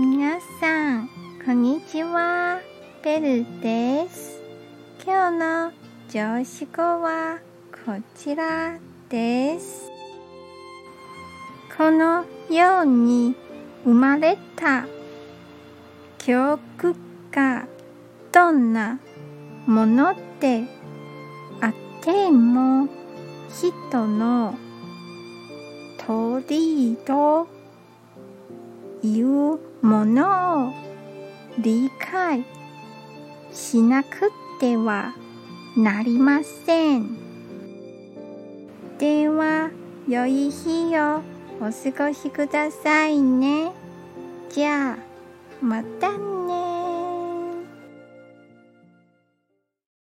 皆さん、こんにちは。ベルです。今日の上司語はこちらです。このように生まれた記憶がどんなものであっても人の鳥というものを理解しなくてはなりません。では、良い日をお過ごしくださいね。じゃあ、またね。